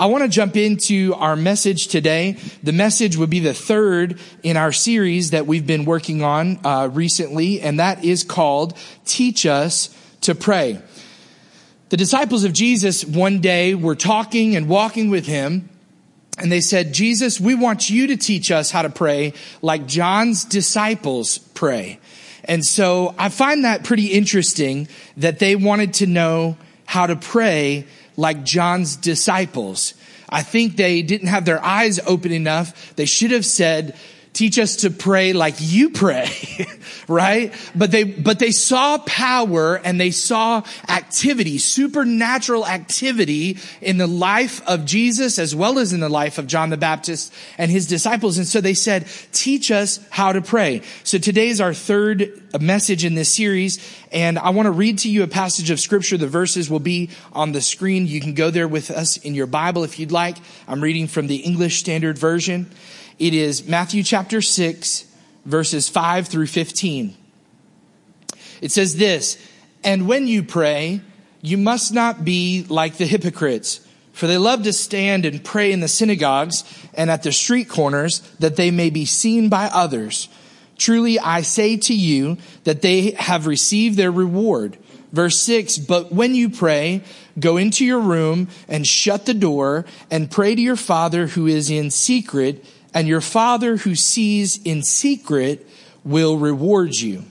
I want to jump into our message today. The message would be the third in our series that we've been working on uh, recently, and that is called Teach Us to Pray. The disciples of Jesus one day were talking and walking with him, and they said, Jesus, we want you to teach us how to pray like John's disciples pray. And so I find that pretty interesting that they wanted to know how to pray like John's disciples. I think they didn't have their eyes open enough. They should have said, teach us to pray like you pray, right? But they, but they saw power and they saw activity, supernatural activity in the life of Jesus as well as in the life of John the Baptist and his disciples. And so they said, teach us how to pray. So today is our third message in this series. And I want to read to you a passage of scripture. The verses will be on the screen. You can go there with us in your Bible if you'd like. I'm reading from the English Standard Version. It is Matthew chapter 6, verses 5 through 15. It says this, and when you pray, you must not be like the hypocrites, for they love to stand and pray in the synagogues and at the street corners that they may be seen by others. Truly I say to you that they have received their reward. Verse 6, but when you pray, go into your room and shut the door and pray to your Father who is in secret and your father who sees in secret will reward you.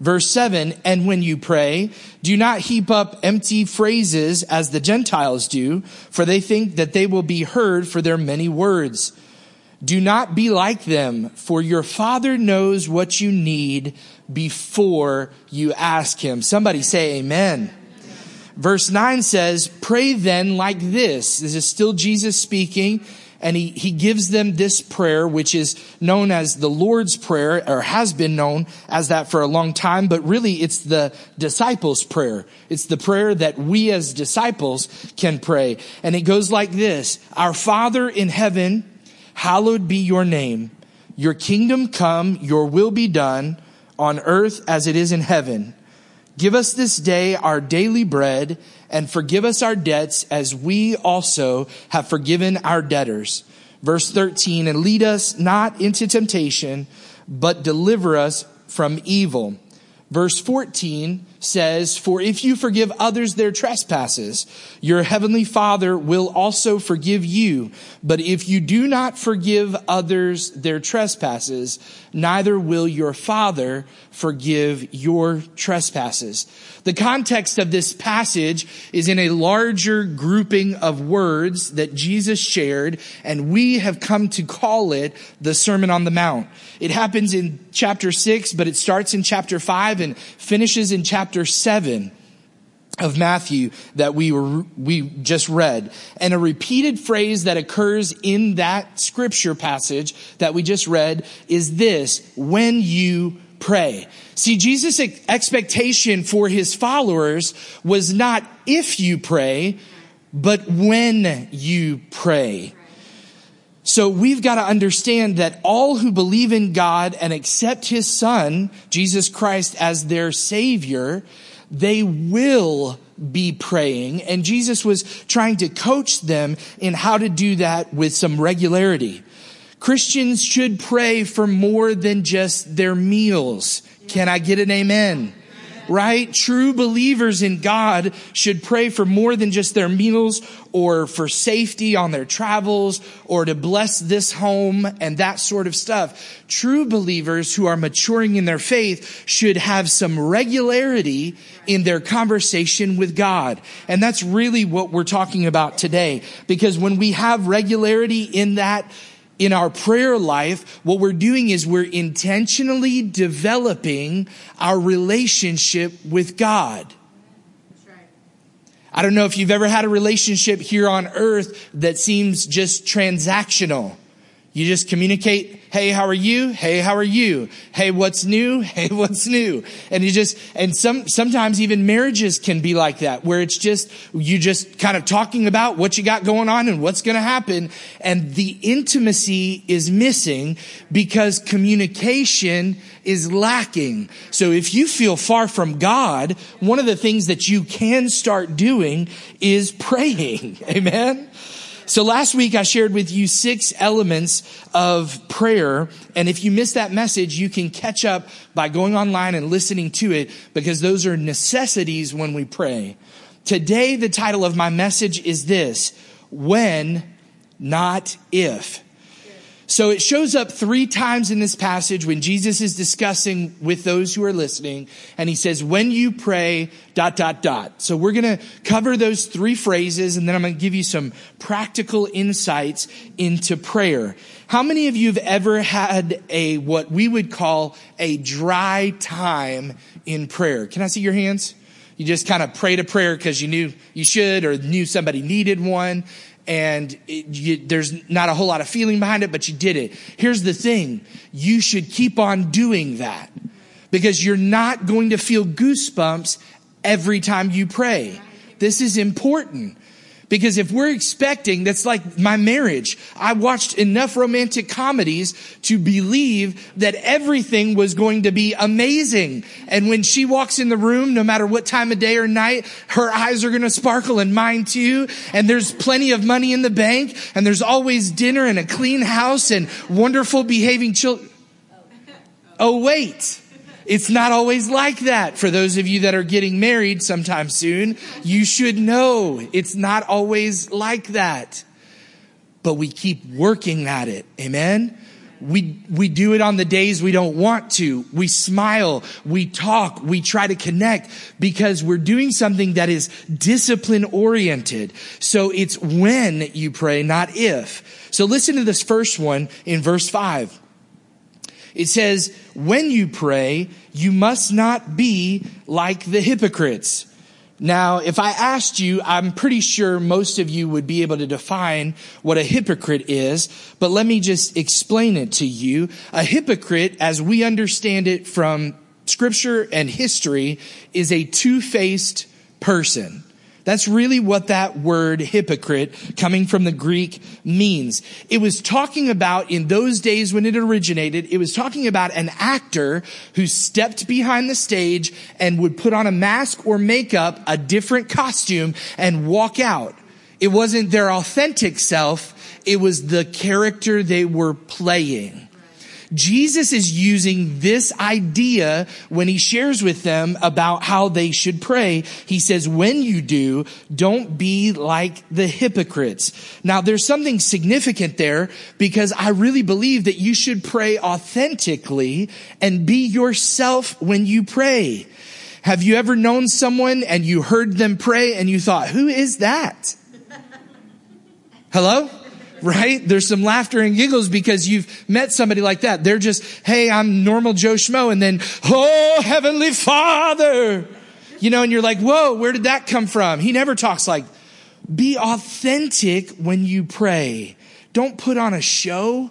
Verse seven, and when you pray, do not heap up empty phrases as the Gentiles do, for they think that they will be heard for their many words. Do not be like them, for your father knows what you need before you ask him. Somebody say amen. Verse 9 says, Pray then like this. This is still Jesus speaking and he, he gives them this prayer, which is known as the Lord's Prayer, or has been known as that for a long time, but really it's the disciples' prayer. It's the prayer that we as disciples can pray. And it goes like this, Our Father in heaven, hallowed be your name. Your kingdom come, your will be done on earth as it is in heaven. Give us this day our daily bread and forgive us our debts as we also have forgiven our debtors. Verse 13, and lead us not into temptation, but deliver us from evil. Verse 14 says, For if you forgive others their trespasses, your heavenly Father will also forgive you. But if you do not forgive others their trespasses, neither will your Father forgive your trespasses. The context of this passage is in a larger grouping of words that Jesus shared, and we have come to call it the Sermon on the Mount. It happens in chapter six, but it starts in chapter five and finishes in chapter seven of Matthew that we were, we just read. And a repeated phrase that occurs in that scripture passage that we just read is this, when you pray. See, Jesus' expectation for his followers was not if you pray, but when you pray. So we've got to understand that all who believe in God and accept his son, Jesus Christ, as their savior, they will be praying. And Jesus was trying to coach them in how to do that with some regularity. Christians should pray for more than just their meals. Can I get an amen? Right? True believers in God should pray for more than just their meals or for safety on their travels or to bless this home and that sort of stuff. True believers who are maturing in their faith should have some regularity in their conversation with God. And that's really what we're talking about today. Because when we have regularity in that, in our prayer life, what we're doing is we're intentionally developing our relationship with God. I don't know if you've ever had a relationship here on earth that seems just transactional. You just communicate, hey, how are you? Hey, how are you? Hey, what's new? Hey, what's new? And you just, and some, sometimes even marriages can be like that, where it's just, you just kind of talking about what you got going on and what's going to happen. And the intimacy is missing because communication is lacking. So if you feel far from God, one of the things that you can start doing is praying. Amen. So last week I shared with you six elements of prayer. And if you missed that message, you can catch up by going online and listening to it because those are necessities when we pray. Today, the title of my message is this, when, not if. So it shows up three times in this passage when Jesus is discussing with those who are listening. And he says, when you pray, dot, dot, dot. So we're going to cover those three phrases and then I'm going to give you some practical insights into prayer. How many of you have ever had a, what we would call a dry time in prayer? Can I see your hands? You just kind of prayed a prayer because you knew you should or knew somebody needed one and it, you, there's not a whole lot of feeling behind it, but you did it. Here's the thing. You should keep on doing that because you're not going to feel goosebumps every time you pray. This is important. Because if we're expecting, that's like my marriage. I watched enough romantic comedies to believe that everything was going to be amazing. And when she walks in the room, no matter what time of day or night, her eyes are going to sparkle and mine too. And there's plenty of money in the bank and there's always dinner and a clean house and wonderful behaving children. Oh, wait. It's not always like that. For those of you that are getting married sometime soon, you should know it's not always like that. But we keep working at it. Amen. We, we do it on the days we don't want to. We smile. We talk. We try to connect because we're doing something that is discipline oriented. So it's when you pray, not if. So listen to this first one in verse five. It says, when you pray, you must not be like the hypocrites. Now, if I asked you, I'm pretty sure most of you would be able to define what a hypocrite is, but let me just explain it to you. A hypocrite, as we understand it from scripture and history, is a two-faced person. That's really what that word hypocrite coming from the Greek means. It was talking about in those days when it originated, it was talking about an actor who stepped behind the stage and would put on a mask or makeup, a different costume and walk out. It wasn't their authentic self. It was the character they were playing. Jesus is using this idea when he shares with them about how they should pray. He says, when you do, don't be like the hypocrites. Now there's something significant there because I really believe that you should pray authentically and be yourself when you pray. Have you ever known someone and you heard them pray and you thought, who is that? Hello? Right? There's some laughter and giggles because you've met somebody like that. They're just, hey, I'm normal Joe Schmo. And then, oh, heavenly father, you know, and you're like, whoa, where did that come from? He never talks like, be authentic when you pray. Don't put on a show.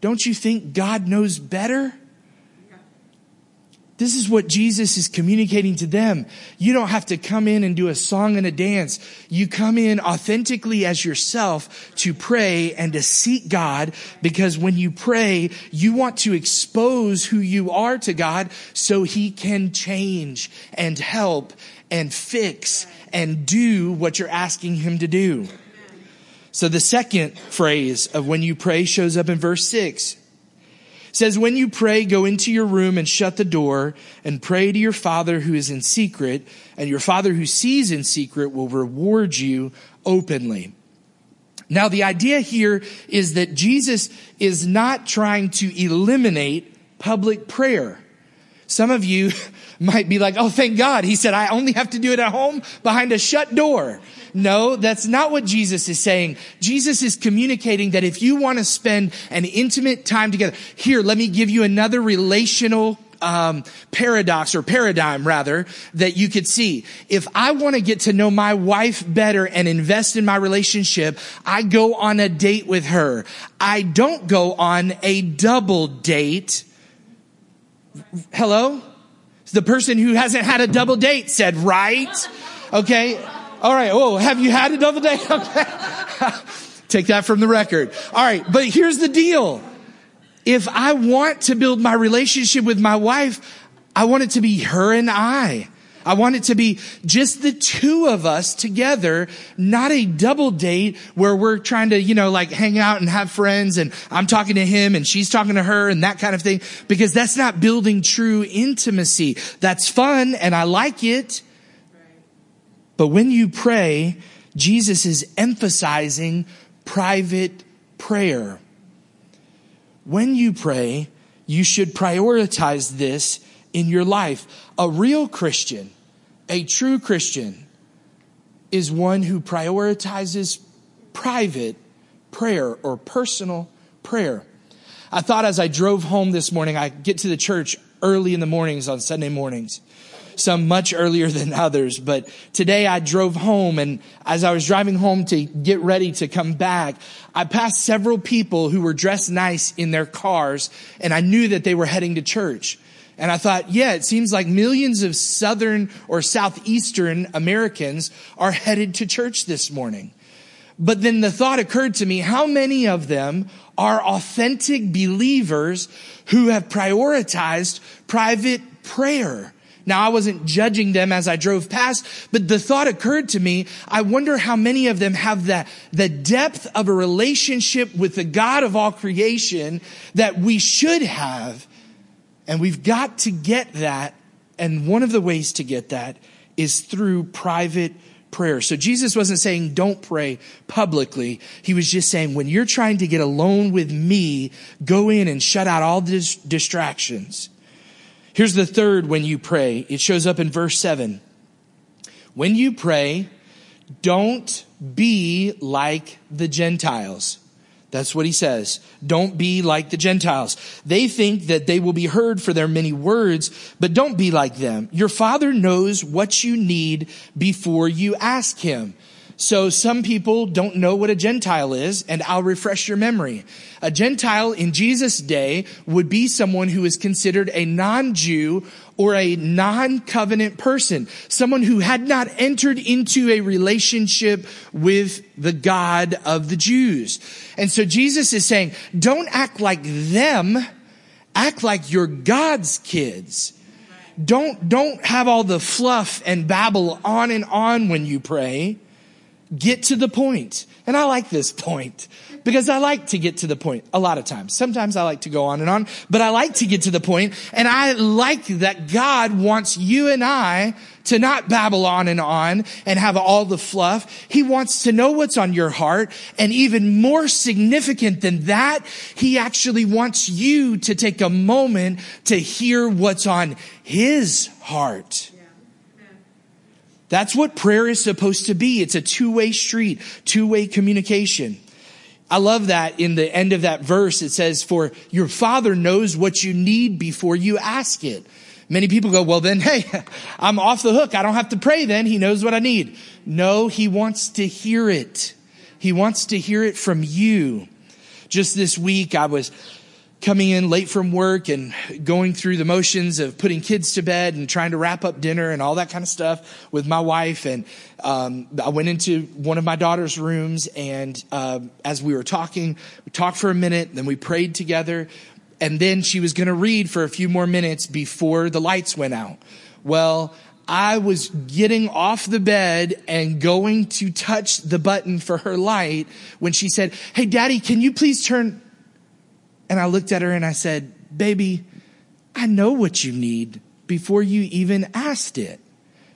Don't you think God knows better? This is what Jesus is communicating to them. You don't have to come in and do a song and a dance. You come in authentically as yourself to pray and to seek God because when you pray, you want to expose who you are to God so he can change and help and fix and do what you're asking him to do. So the second phrase of when you pray shows up in verse six says, when you pray, go into your room and shut the door and pray to your father who is in secret and your father who sees in secret will reward you openly. Now, the idea here is that Jesus is not trying to eliminate public prayer. Some of you might be like, oh, thank God. He said, I only have to do it at home behind a shut door. No, that's not what Jesus is saying. Jesus is communicating that if you want to spend an intimate time together, here, let me give you another relational um, paradox or paradigm rather that you could see. If I want to get to know my wife better and invest in my relationship, I go on a date with her. I don't go on a double date. Hello? The person who hasn't had a double date said, right? Okay. All right. Oh, have you had a double date? Okay. Take that from the record. All right. But here's the deal. If I want to build my relationship with my wife, I want it to be her and I. I want it to be just the two of us together, not a double date where we're trying to, you know, like hang out and have friends and I'm talking to him and she's talking to her and that kind of thing, because that's not building true intimacy. That's fun and I like it. But when you pray, Jesus is emphasizing private prayer. When you pray, you should prioritize this in your life. A real Christian, a true Christian, is one who prioritizes private prayer or personal prayer. I thought as I drove home this morning, I get to the church early in the mornings on Sunday mornings some much earlier than others. But today I drove home and as I was driving home to get ready to come back, I passed several people who were dressed nice in their cars and I knew that they were heading to church. And I thought, yeah, it seems like millions of Southern or Southeastern Americans are headed to church this morning. But then the thought occurred to me, how many of them are authentic believers who have prioritized private prayer? Now I wasn't judging them as I drove past, but the thought occurred to me, I wonder how many of them have the, the depth of a relationship with the God of all creation that we should have. And we've got to get that. And one of the ways to get that is through private prayer. So Jesus wasn't saying don't pray publicly. He was just saying when you're trying to get alone with me, go in and shut out all dis- distractions Here's the third when you pray. It shows up in verse seven. When you pray, don't be like the Gentiles. That's what he says. Don't be like the Gentiles. They think that they will be heard for their many words, but don't be like them. Your father knows what you need before you ask him. So some people don't know what a Gentile is, and I'll refresh your memory. A Gentile in Jesus' day would be someone who is considered a non-Jew or a non-covenant person, someone who had not entered into a relationship with the God of the Jews. And so Jesus is saying, don't act like them, act like you're God's kids. Don't, don't have all the fluff and babble on and on when you pray. Get to the point. And I like this point because I like to get to the point a lot of times. Sometimes I like to go on and on, but I like to get to the point and I like that God wants you and I to not babble on and on and have all the fluff. He wants to know what's on your heart. And even more significant than that, he actually wants you to take a moment to hear what's on his heart. That's what prayer is supposed to be. It's a two-way street, two-way communication. I love that in the end of that verse. It says, for your father knows what you need before you ask it. Many people go, well then, hey, I'm off the hook. I don't have to pray then. He knows what I need. No, he wants to hear it. He wants to hear it from you. Just this week, I was coming in late from work and going through the motions of putting kids to bed and trying to wrap up dinner and all that kind of stuff with my wife. And um, I went into one of my daughter's rooms, and uh, as we were talking, we talked for a minute, then we prayed together, and then she was going to read for a few more minutes before the lights went out. Well, I was getting off the bed and going to touch the button for her light when she said, Hey, daddy, can you please turn and I looked at her and I said, baby, I know what you need before you even asked it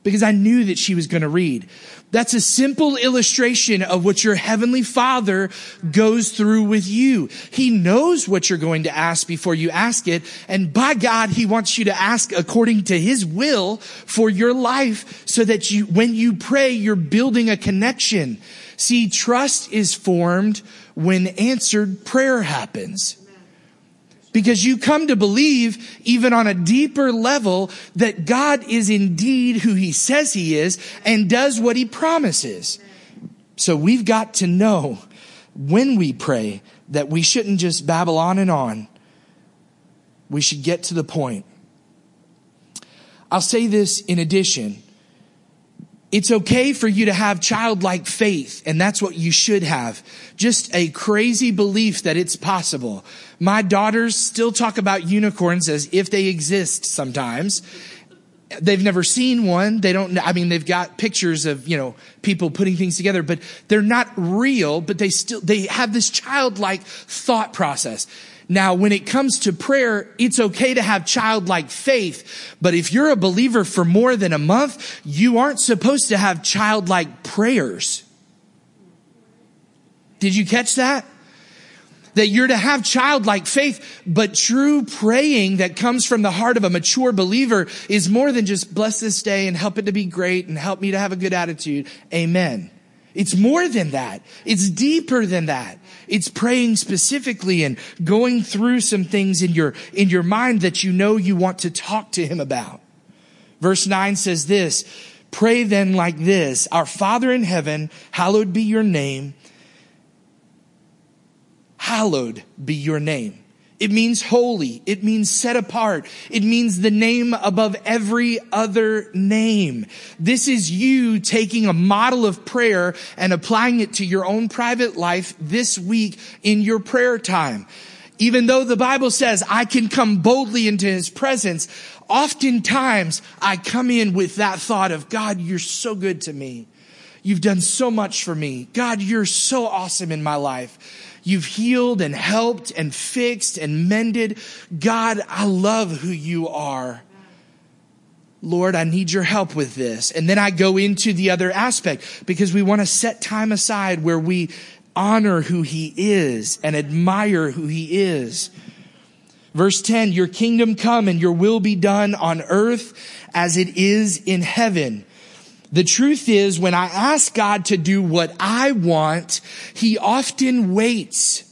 because I knew that she was going to read. That's a simple illustration of what your heavenly father goes through with you. He knows what you're going to ask before you ask it. And by God, he wants you to ask according to his will for your life so that you, when you pray, you're building a connection. See, trust is formed when answered prayer happens because you come to believe even on a deeper level that God is indeed who he says he is and does what he promises. So we've got to know when we pray that we shouldn't just babble on and on. We should get to the point. I'll say this in addition. It's okay for you to have childlike faith, and that's what you should have. Just a crazy belief that it's possible. My daughters still talk about unicorns as if they exist sometimes. they've never seen one. They don't, I mean, they've got pictures of, you know, people putting things together, but they're not real, but they still, they have this childlike thought process. Now, when it comes to prayer, it's okay to have childlike faith, but if you're a believer for more than a month, you aren't supposed to have childlike prayers. Did you catch that? that you're to have childlike faith, but true praying that comes from the heart of a mature believer is more than just bless this day and help it to be great and help me to have a good attitude. Amen. It's more than that. It's deeper than that. It's praying specifically and going through some things in your, in your mind that you know you want to talk to him about. Verse nine says this, pray then like this, our Father in heaven, hallowed be your name hallowed be your name. It means holy. It means set apart. It means the name above every other name. This is you taking a model of prayer and applying it to your own private life this week in your prayer time. Even though the Bible says I can come boldly into his presence, oftentimes I come in with that thought of, God, you're so good to me. You've done so much for me. God, you're so awesome in my life. You've healed and helped and fixed and mended. God, I love who you are. Lord, I need your help with this. And then I go into the other aspect because we want to set time aside where we honor who he is and admire who he is. Verse 10, your kingdom come and your will be done on earth as it is in heaven. The truth is, when I ask God to do what I want, He often waits.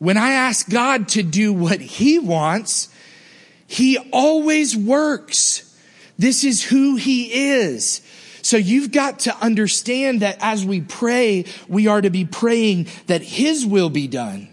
When I ask God to do what He wants, He always works. This is who He is. So you've got to understand that as we pray, we are to be praying that His will be done.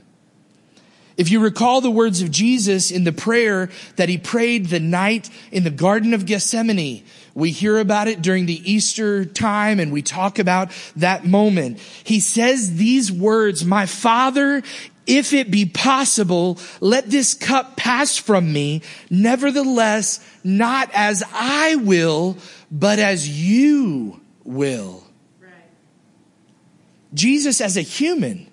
If you recall the words of Jesus in the prayer that he prayed the night in the Garden of Gethsemane, we hear about it during the Easter time and we talk about that moment. He says these words, my father, if it be possible, let this cup pass from me. Nevertheless, not as I will, but as you will. Right. Jesus as a human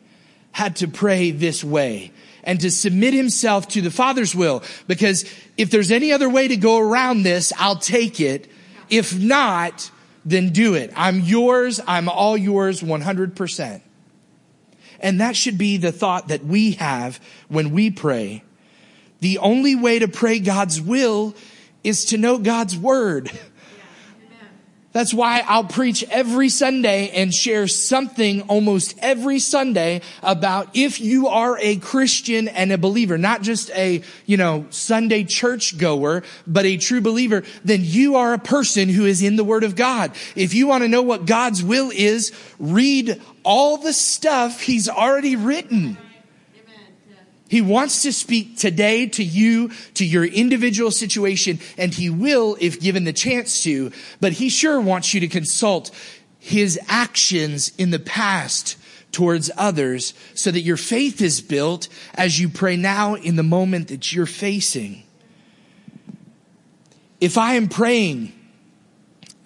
had to pray this way and to submit himself to the Father's will. Because if there's any other way to go around this, I'll take it. If not, then do it. I'm yours. I'm all yours 100%. And that should be the thought that we have when we pray. The only way to pray God's will is to know God's word. That's why I'll preach every Sunday and share something almost every Sunday about if you are a Christian and a believer, not just a, you know, Sunday church goer, but a true believer, then you are a person who is in the Word of God. If you want to know what God's will is, read all the stuff He's already written. He wants to speak today to you, to your individual situation, and he will if given the chance to, but he sure wants you to consult his actions in the past towards others so that your faith is built as you pray now in the moment that you're facing. If I am praying,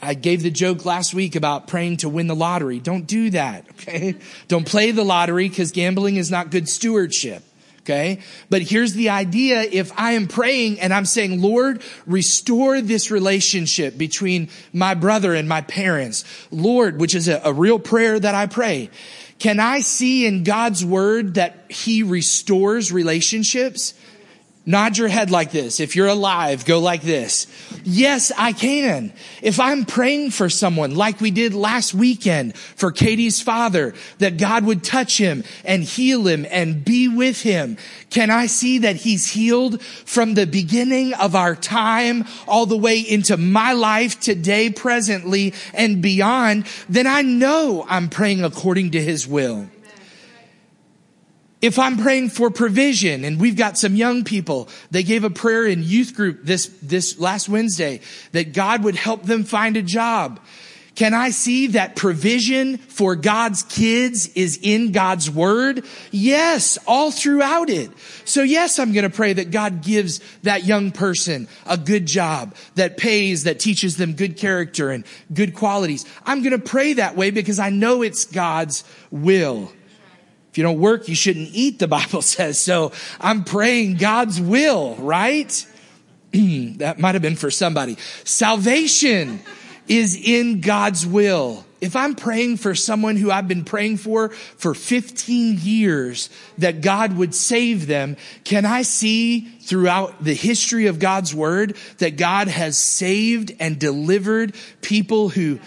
I gave the joke last week about praying to win the lottery. Don't do that, okay? Don't play the lottery because gambling is not good stewardship. Okay. But here's the idea. If I am praying and I'm saying, Lord, restore this relationship between my brother and my parents. Lord, which is a, a real prayer that I pray. Can I see in God's word that he restores relationships? Nod your head like this. If you're alive, go like this. Yes, I can. If I'm praying for someone like we did last weekend for Katie's father, that God would touch him and heal him and be with him. Can I see that he's healed from the beginning of our time all the way into my life today, presently and beyond? Then I know I'm praying according to his will. If I'm praying for provision and we've got some young people, they gave a prayer in youth group this, this last Wednesday that God would help them find a job. Can I see that provision for God's kids is in God's word? Yes, all throughout it. So yes, I'm going to pray that God gives that young person a good job that pays, that teaches them good character and good qualities. I'm going to pray that way because I know it's God's will. If you don't work, you shouldn't eat, the Bible says. So I'm praying God's will, right? that might have been for somebody. Salvation is in God's will. If I'm praying for someone who I've been praying for for 15 years that God would save them, can I see throughout the history of God's word that God has saved and delivered people who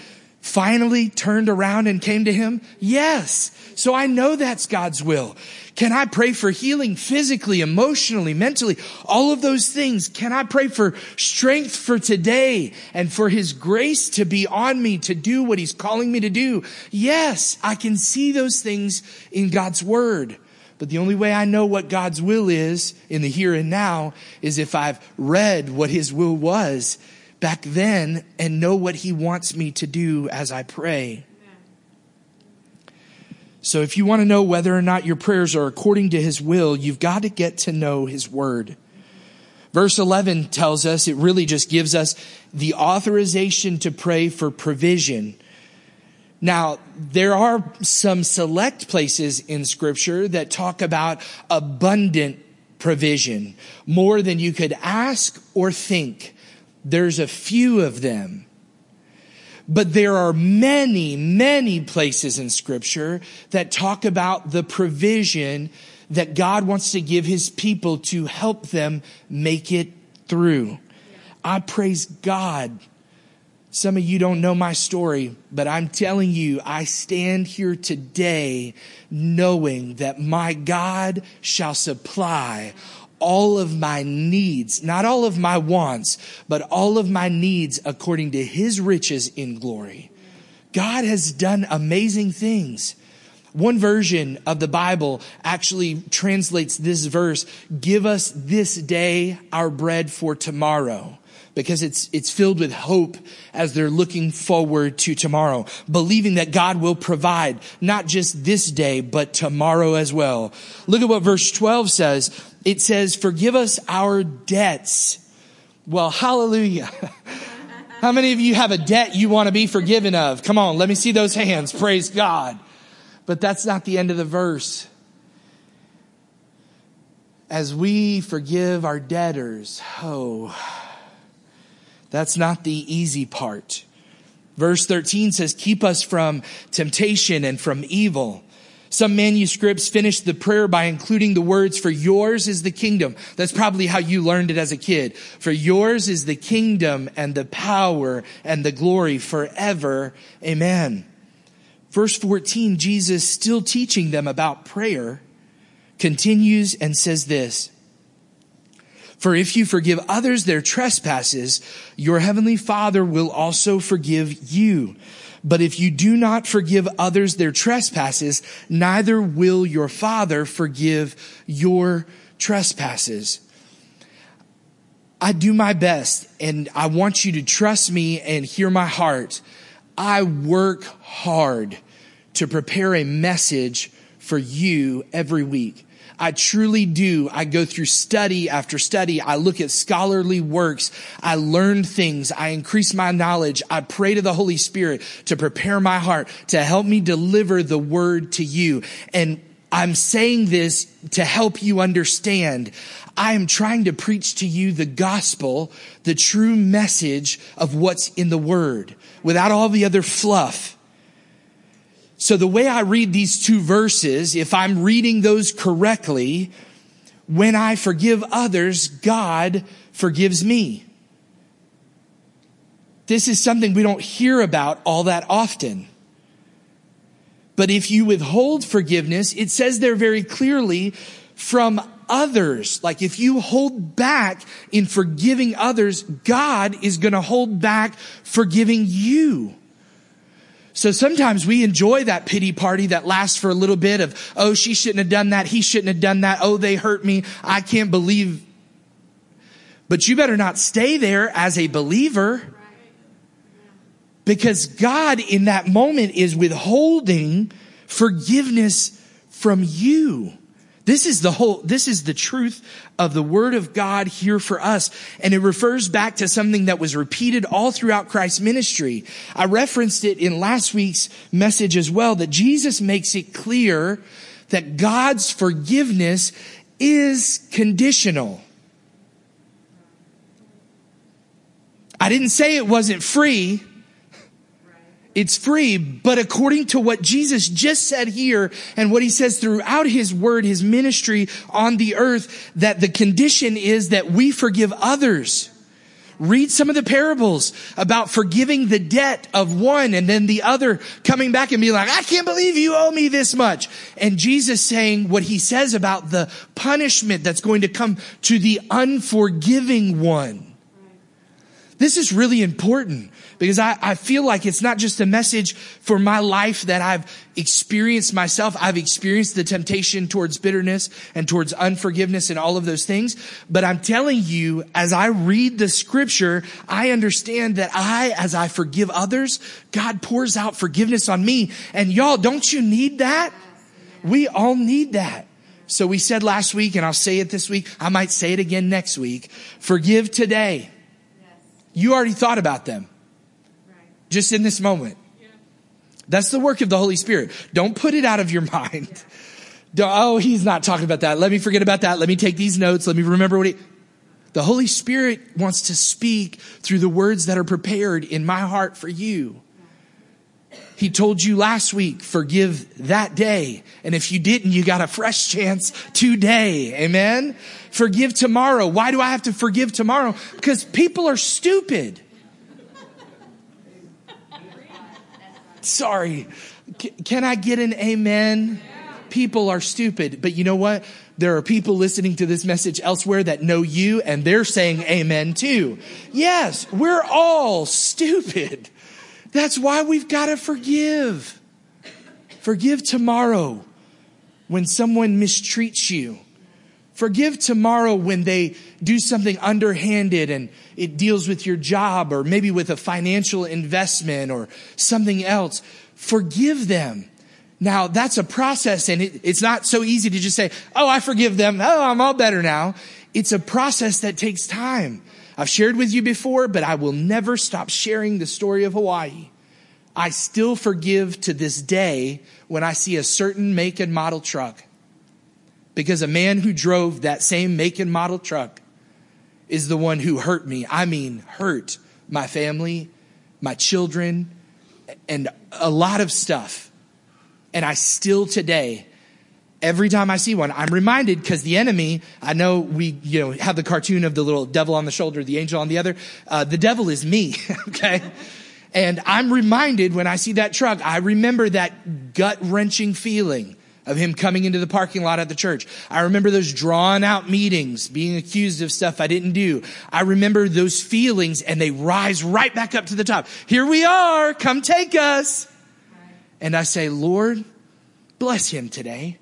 finally turned around and came to him? Yes. So I know that's God's will. Can I pray for healing physically, emotionally, mentally? All of those things. Can I pray for strength for today and for his grace to be on me to do what he's calling me to do? Yes, I can see those things in God's word. But the only way I know what God's will is in the here and now is if I've read what his will was back then and know what he wants me to do as I pray. So if you want to know whether or not your prayers are according to his will, you've got to get to know his word. Verse 11 tells us, it really just gives us the authorization to pray for provision. Now, there are some select places in scripture that talk about abundant provision, more than you could ask or think. There's a few of them. But there are many, many places in scripture that talk about the provision that God wants to give his people to help them make it through. I praise God. Some of you don't know my story, but I'm telling you, I stand here today knowing that my God shall supply all of my needs, not all of my wants, but all of my needs according to his riches in glory. God has done amazing things. One version of the Bible actually translates this verse, give us this day our bread for tomorrow because it's, it's filled with hope as they're looking forward to tomorrow, believing that God will provide not just this day, but tomorrow as well. Look at what verse 12 says it says, forgive us our debts. Well, hallelujah. How many of you have a debt you want to be forgiven of? Come on, let me see those hands. Praise God. But that's not the end of the verse. As we forgive our debtors, oh, that's not the easy part. Verse 13 says, keep us from temptation and from evil. Some manuscripts finish the prayer by including the words, for yours is the kingdom. That's probably how you learned it as a kid. For yours is the kingdom and the power and the glory forever. Amen. Verse 14, Jesus still teaching them about prayer continues and says this. For if you forgive others their trespasses, your heavenly father will also forgive you. But if you do not forgive others their trespasses, neither will your Father forgive your trespasses. I do my best and I want you to trust me and hear my heart. I work hard to prepare a message for you every week. I truly do. I go through study after study. I look at scholarly works. I learn things. I increase my knowledge. I pray to the Holy Spirit to prepare my heart to help me deliver the word to you. And I'm saying this to help you understand. I am trying to preach to you the gospel, the true message of what's in the word without all the other fluff. So the way I read these two verses, if I'm reading those correctly, when I forgive others, God forgives me. This is something we don't hear about all that often. But if you withhold forgiveness, it says there very clearly from others. Like if you hold back in forgiving others, God is going to hold back forgiving you. So sometimes we enjoy that pity party that lasts for a little bit of, oh, she shouldn't have done that. He shouldn't have done that. Oh, they hurt me. I can't believe. But you better not stay there as a believer. because God in that moment is withholding forgiveness from you. This is the whole, this is the truth of the word of God here for us. And it refers back to something that was repeated all throughout Christ's ministry. I referenced it in last week's message as well, that Jesus makes it clear that God's forgiveness is conditional. I didn't say it wasn't free. It's free, but according to what Jesus just said here and what he says throughout his word, his ministry on the earth, that the condition is that we forgive others. Read some of the parables about forgiving the debt of one and then the other coming back and being like, I can't believe you owe me this much. And Jesus saying what he says about the punishment that's going to come to the unforgiving one. This is really important because I, I feel like it's not just a message for my life that I've experienced myself. I've experienced the temptation towards bitterness and towards unforgiveness and all of those things. But I'm telling you, as I read the scripture, I understand that I, as I forgive others, God pours out forgiveness on me. And y'all, don't you need that? We all need that. So we said last week, and I'll say it this week. I might say it again next week. Forgive today you already thought about them. Just in this moment. That's the work of the Holy Spirit. Don't put it out of your mind. Don't, oh, he's not talking about that. Let me forget about that. Let me take these notes. Let me remember what he, the Holy Spirit wants to speak through the words that are prepared in my heart for you. He told you last week, forgive that day. And if you didn't, you got a fresh chance today. Amen. Forgive tomorrow. Why do I have to forgive tomorrow? Because people are stupid. Sorry. can I get an amen? People are stupid. But you know what? There are people listening to this message elsewhere that know you and they're saying amen too. Yes, we're all stupid. That's why we've got to forgive. Forgive tomorrow when someone mistreats you. Forgive tomorrow when they do something underhanded and it deals with your job or maybe with a financial investment or something else. Forgive them. Now that's a process and it, it's not so easy to just say, Oh, I forgive them. Oh, I'm all better now. It's a process that takes time. I've shared with you before, but I will never stop sharing the story of Hawaii. I still forgive to this day when I see a certain make and model truck. Because a man who drove that same make and model truck is the one who hurt me. I mean, hurt my family, my children, and a lot of stuff. And I still today every time I see one, I'm reminded because the enemy, I know we, you know, have the cartoon of the little devil on the shoulder, the angel on the other. Uh, the devil is me, okay? And I'm reminded when I see that truck, I remember that gut wrenching feeling of him coming into the parking lot at the church. I remember those drawn out meetings, being accused of stuff I didn't do. I remember those feelings and they rise right back up to the top. Here we are. Come take us. And I say, Lord, bless him today.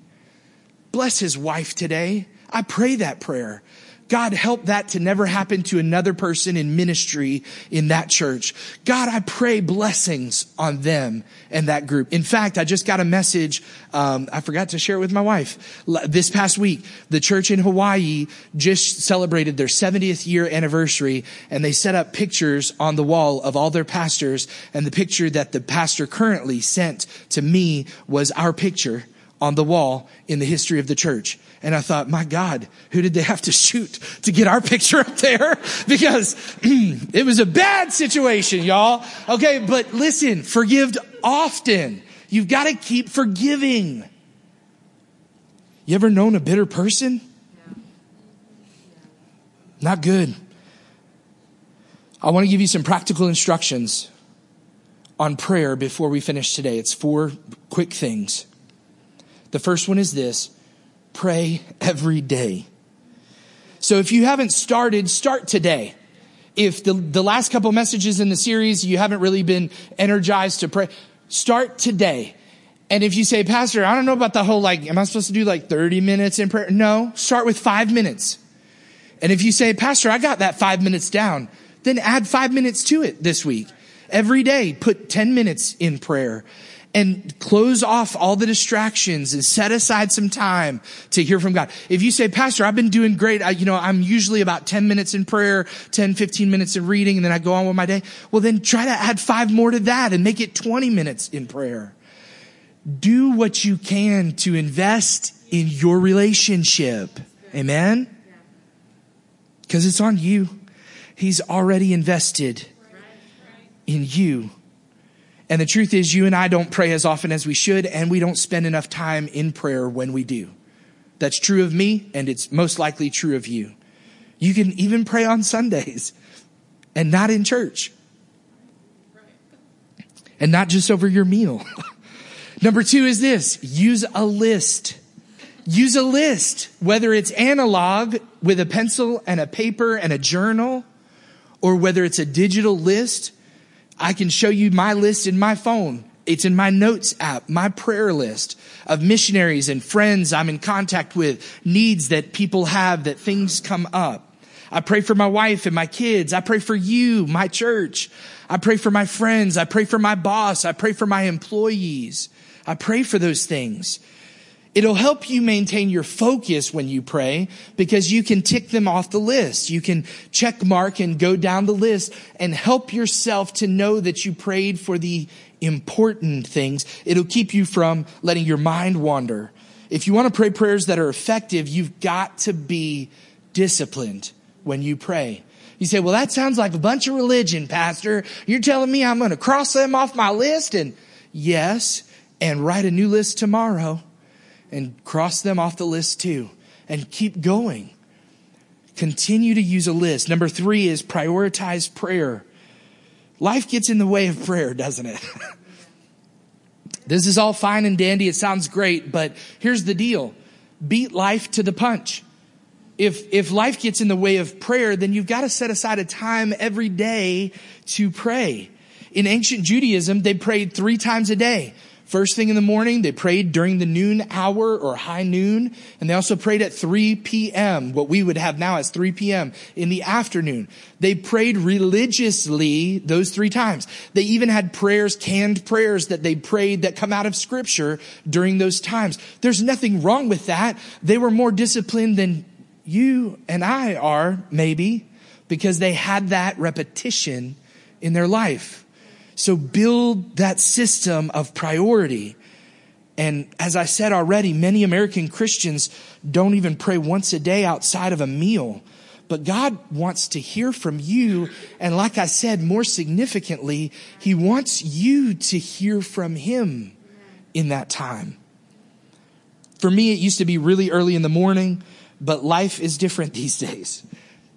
Bless his wife today. I pray that prayer. God, help that to never happen to another person in ministry in that church. God, I pray blessings on them and that group. In fact, I just got a message. Um, I forgot to share it with my wife this past week. The church in Hawaii just celebrated their 70th year anniversary and they set up pictures on the wall of all their pastors. And the picture that the pastor currently sent to me was our picture on the wall in the history of the church. And I thought, my God, who did they have to shoot to get our picture up there? Because it was a bad situation, y'all. Okay, but listen, forgive often. You've got to keep forgiving. You ever known a bitter person? Not good. I want to give you some practical instructions on prayer before we finish today. It's four quick things. The first one is this pray every day. So if you haven't started, start today. If the, the last couple messages in the series, you haven't really been energized to pray, start today. And if you say, Pastor, I don't know about the whole like, am I supposed to do like 30 minutes in prayer? No, start with five minutes. And if you say, Pastor, I got that five minutes down, then add five minutes to it this week. Every day, put 10 minutes in prayer and close off all the distractions and set aside some time to hear from God. If you say, Pastor, I've been doing great. I, you know, I'm usually about 10 minutes in prayer, 10, 15 minutes in reading, and then I go on with my day. Well, then try to add five more to that and make it 20 minutes in prayer. Do what you can to invest in your relationship. Amen? Because it's on you. He's already invested in you. And the truth is, you and I don't pray as often as we should, and we don't spend enough time in prayer when we do. That's true of me, and it's most likely true of you. You can even pray on Sundays and not in church. And not just over your meal. Number two is this use a list. Use a list, whether it's analog with a pencil and a paper and a journal, or whether it's a digital list I can show you my list in my phone. It's in my notes app, my prayer list of missionaries and friends I'm in contact with, needs that people have, that things come up. I pray for my wife and my kids. I pray for you, my church. I pray for my friends. I pray for my boss. I pray for my employees. I pray for those things. It'll help you maintain your focus when you pray because you can tick them off the list. You can check mark and go down the list and help yourself to know that you prayed for the important things. It'll keep you from letting your mind wander. If you want to pray prayers that are effective, you've got to be disciplined when you pray. You say, well, that sounds like a bunch of religion, pastor. You're telling me I'm going to cross them off my list and yes, and write a new list tomorrow and cross them off the list too and keep going. Continue to use a list. Number three is prioritize prayer. Life gets in the way of prayer, doesn't it? this is all fine and dandy. It sounds great, but here's the deal. Beat life to the punch. If, if life gets in the way of prayer, then you've got to set aside a time every day to pray. In ancient Judaism, they prayed three times a day. First thing in the morning, they prayed during the noon hour or high noon. And they also prayed at 3 p.m., what we would have now as 3 p.m. in the afternoon. They prayed religiously those three times. They even had prayers, canned prayers that they prayed that come out of scripture during those times. There's nothing wrong with that. They were more disciplined than you and I are, maybe, because they had that repetition in their life. So build that system of priority. And as I said already, many American Christians don't even pray once a day outside of a meal. But God wants to hear from you. And like I said, more significantly, He wants you to hear from Him in that time. For me, it used to be really early in the morning, but life is different these days.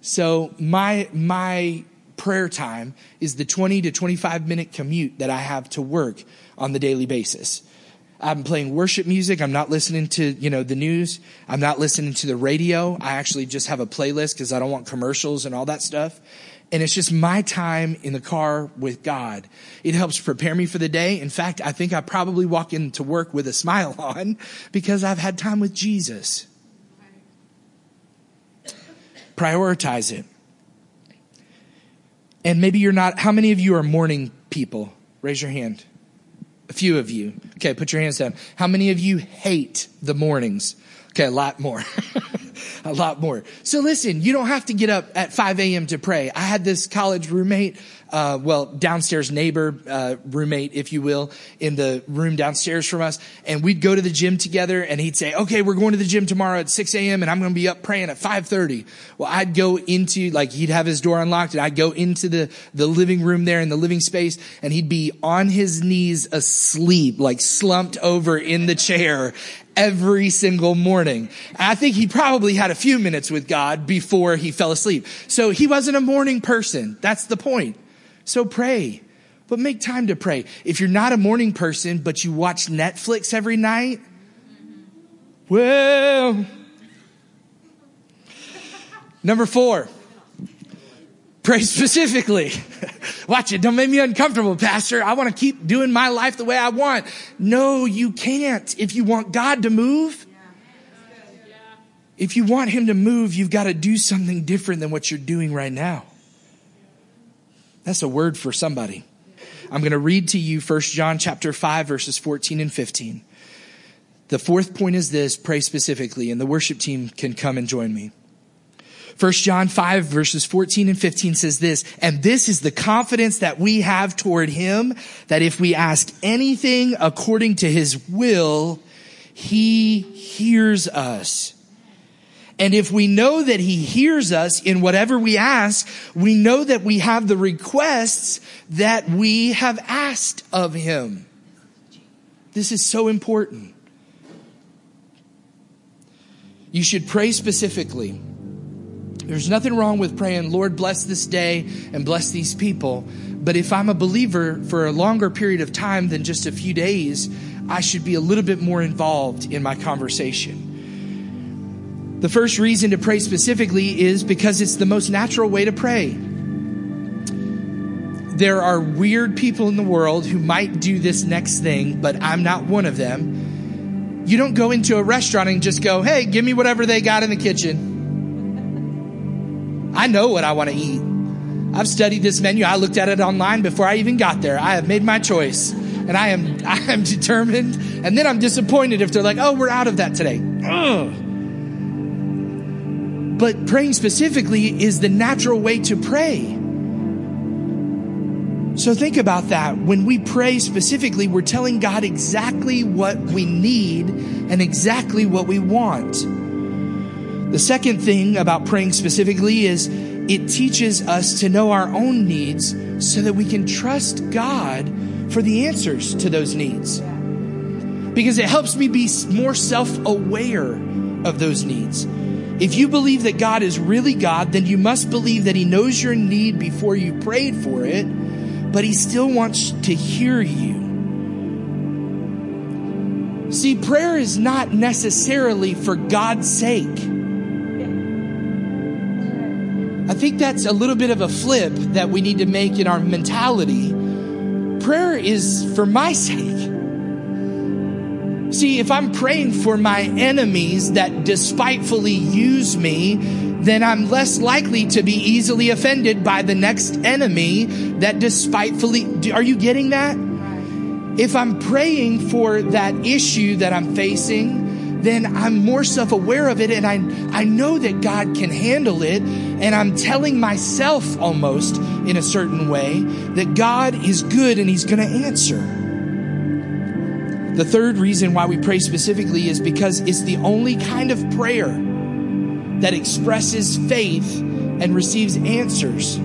So my, my prayer time is the 20 to 25 minute commute that I have to work on the daily basis. I'm playing worship music. I'm not listening to, you know, the news. I'm not listening to the radio. I actually just have a playlist because I don't want commercials and all that stuff. And it's just my time in the car with God. It helps prepare me for the day. In fact, I think I probably walk into work with a smile on because I've had time with Jesus. Prioritize it. And maybe you're not, how many of you are morning people? Raise your hand. A few of you. Okay, put your hands down. How many of you hate the mornings? Okay, a lot more. a lot more. So listen, you don't have to get up at 5 a.m. to pray. I had this college roommate uh, well, downstairs neighbor, uh, roommate, if you will, in the room downstairs from us. And we'd go to the gym together and he'd say, okay, we're going to the gym tomorrow at 6 a.m. and I'm going to be up praying at 5.30. Well, I'd go into, like, he'd have his door unlocked and I'd go into the, the living room there in the living space and he'd be on his knees asleep, like slumped over in the chair every single morning. I think he probably had a few minutes with God before he fell asleep. So he wasn't a morning person. That's the point. So pray, but make time to pray. If you're not a morning person, but you watch Netflix every night, well, number four, pray specifically. Watch it. Don't make me uncomfortable, pastor. I want to keep doing my life the way I want. No, you can't. If you want God to move, if you want him to move, you've got to do something different than what you're doing right now. That's a word for somebody. I'm going to read to you 1 John chapter 5 verses 14 and 15. The fourth point is this, pray specifically, and the worship team can come and join me. 1 John 5 verses 14 and 15 says this, and this is the confidence that we have toward him, that if we ask anything according to his will, he hears us. And if we know that he hears us in whatever we ask, we know that we have the requests that we have asked of him. This is so important. You should pray specifically. There's nothing wrong with praying, Lord, bless this day and bless these people. But if I'm a believer for a longer period of time than just a few days, I should be a little bit more involved in my conversation. The first reason to pray specifically is because it's the most natural way to pray. There are weird people in the world who might do this next thing, but I'm not one of them. You don't go into a restaurant and just go, hey, give me whatever they got in the kitchen. I know what I want to eat. I've studied this menu. I looked at it online before I even got there. I have made my choice and I am, I am determined. And then I'm disappointed if they're like, oh, we're out of that today. Ugh. But praying specifically is the natural way to pray. So think about that. When we pray specifically, we're telling God exactly what we need and exactly what we want. The second thing about praying specifically is it teaches us to know our own needs so that we can trust God for the answers to those needs. Because it helps me be more self aware of those needs. If you believe that God is really God, then you must believe that He knows your need before you prayed for it, but He still wants to hear you. See, prayer is not necessarily for God's sake. I think that's a little bit of a flip that we need to make in our mentality. Prayer is for my sake. See, if I'm praying for my enemies that despitefully use me, then I'm less likely to be easily offended by the next enemy that despitefully. Are you getting that? If I'm praying for that issue that I'm facing, then I'm more self aware of it and I, I know that God can handle it. And I'm telling myself almost in a certain way that God is good and He's going to answer. The third reason why we pray specifically is because it's the only kind of prayer that expresses faith and receives answers.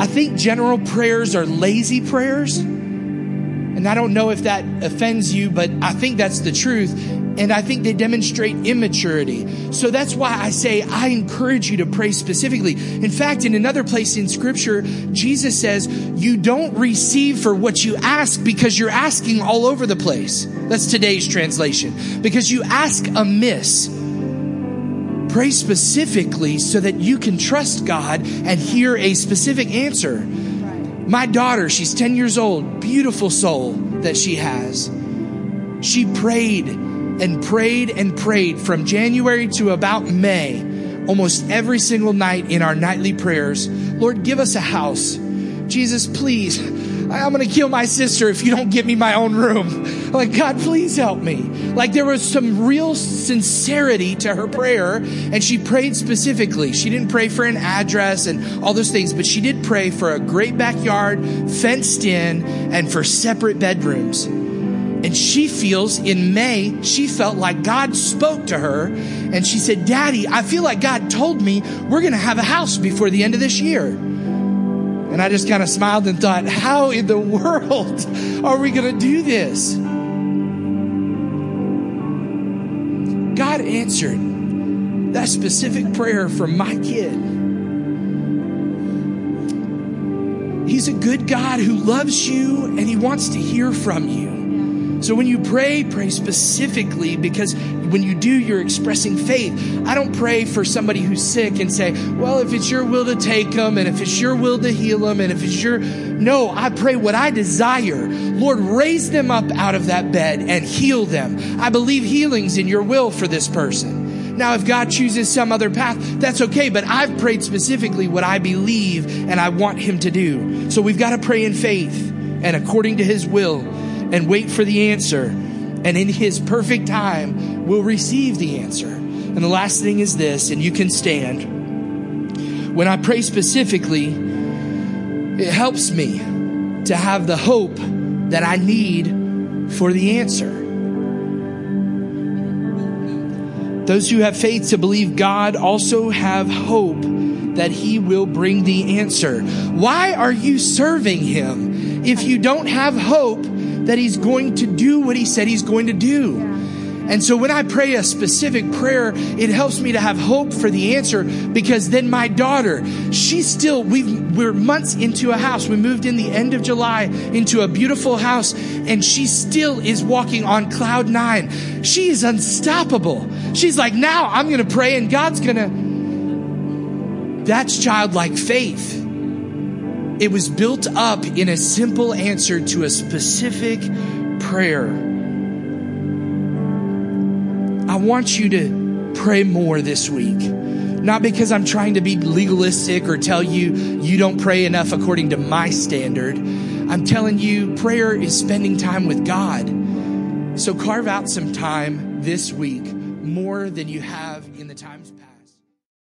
I think general prayers are lazy prayers. And I don't know if that offends you, but I think that's the truth and I think they demonstrate immaturity. So that's why I say I encourage you to pray specifically. In fact, in another place in scripture, Jesus says, you don't receive for what you ask because you're asking all over the place. That's today's translation. Because you ask amiss. Pray specifically so that you can trust God and hear a specific answer. My daughter, she's 10 years old, beautiful soul that she has. She prayed and prayed and prayed from January to about May, almost every single night in our nightly prayers. Lord, give us a house. Jesus, please. I'm going to kill my sister if you don't give me my own room. Like, God, please help me. Like, there was some real sincerity to her prayer, and she prayed specifically. She didn't pray for an address and all those things, but she did pray for a great backyard, fenced in, and for separate bedrooms. And she feels in May, she felt like God spoke to her and she said, Daddy, I feel like God told me we're going to have a house before the end of this year. And I just kind of smiled and thought, how in the world are we going to do this? God answered that specific prayer for my kid. He's a good God who loves you and he wants to hear from you. So when you pray, pray specifically because when you do, you're expressing faith. I don't pray for somebody who's sick and say, well, if it's your will to take them and if it's your will to heal them and if it's your, no, I pray what I desire. Lord, raise them up out of that bed and heal them. I believe healing's in your will for this person. Now, if God chooses some other path, that's okay, but I've prayed specifically what I believe and I want Him to do. So we've got to pray in faith and according to His will and wait for the answer. And in His perfect time, we'll receive the answer. And the last thing is this, and you can stand. When I pray specifically, it helps me to have the hope that I need for the answer. Those who have faith to believe God also have hope that He will bring the answer. Why are you serving Him if you don't have hope that He's going to do what He said He's going to do? And so when I pray a specific prayer, it helps me to have hope for the answer because then my daughter, she's still, we we're months into a house. We moved in the end of July into a beautiful house and she still is walking on cloud nine. She is unstoppable. She's like, now I'm going to pray and God's going to, that's childlike faith. It was built up in a simple answer to a specific prayer. I want you to pray more this week. Not because I'm trying to be legalistic or tell you you don't pray enough according to my standard. I'm telling you, prayer is spending time with God. So carve out some time this week more than you have in the times past.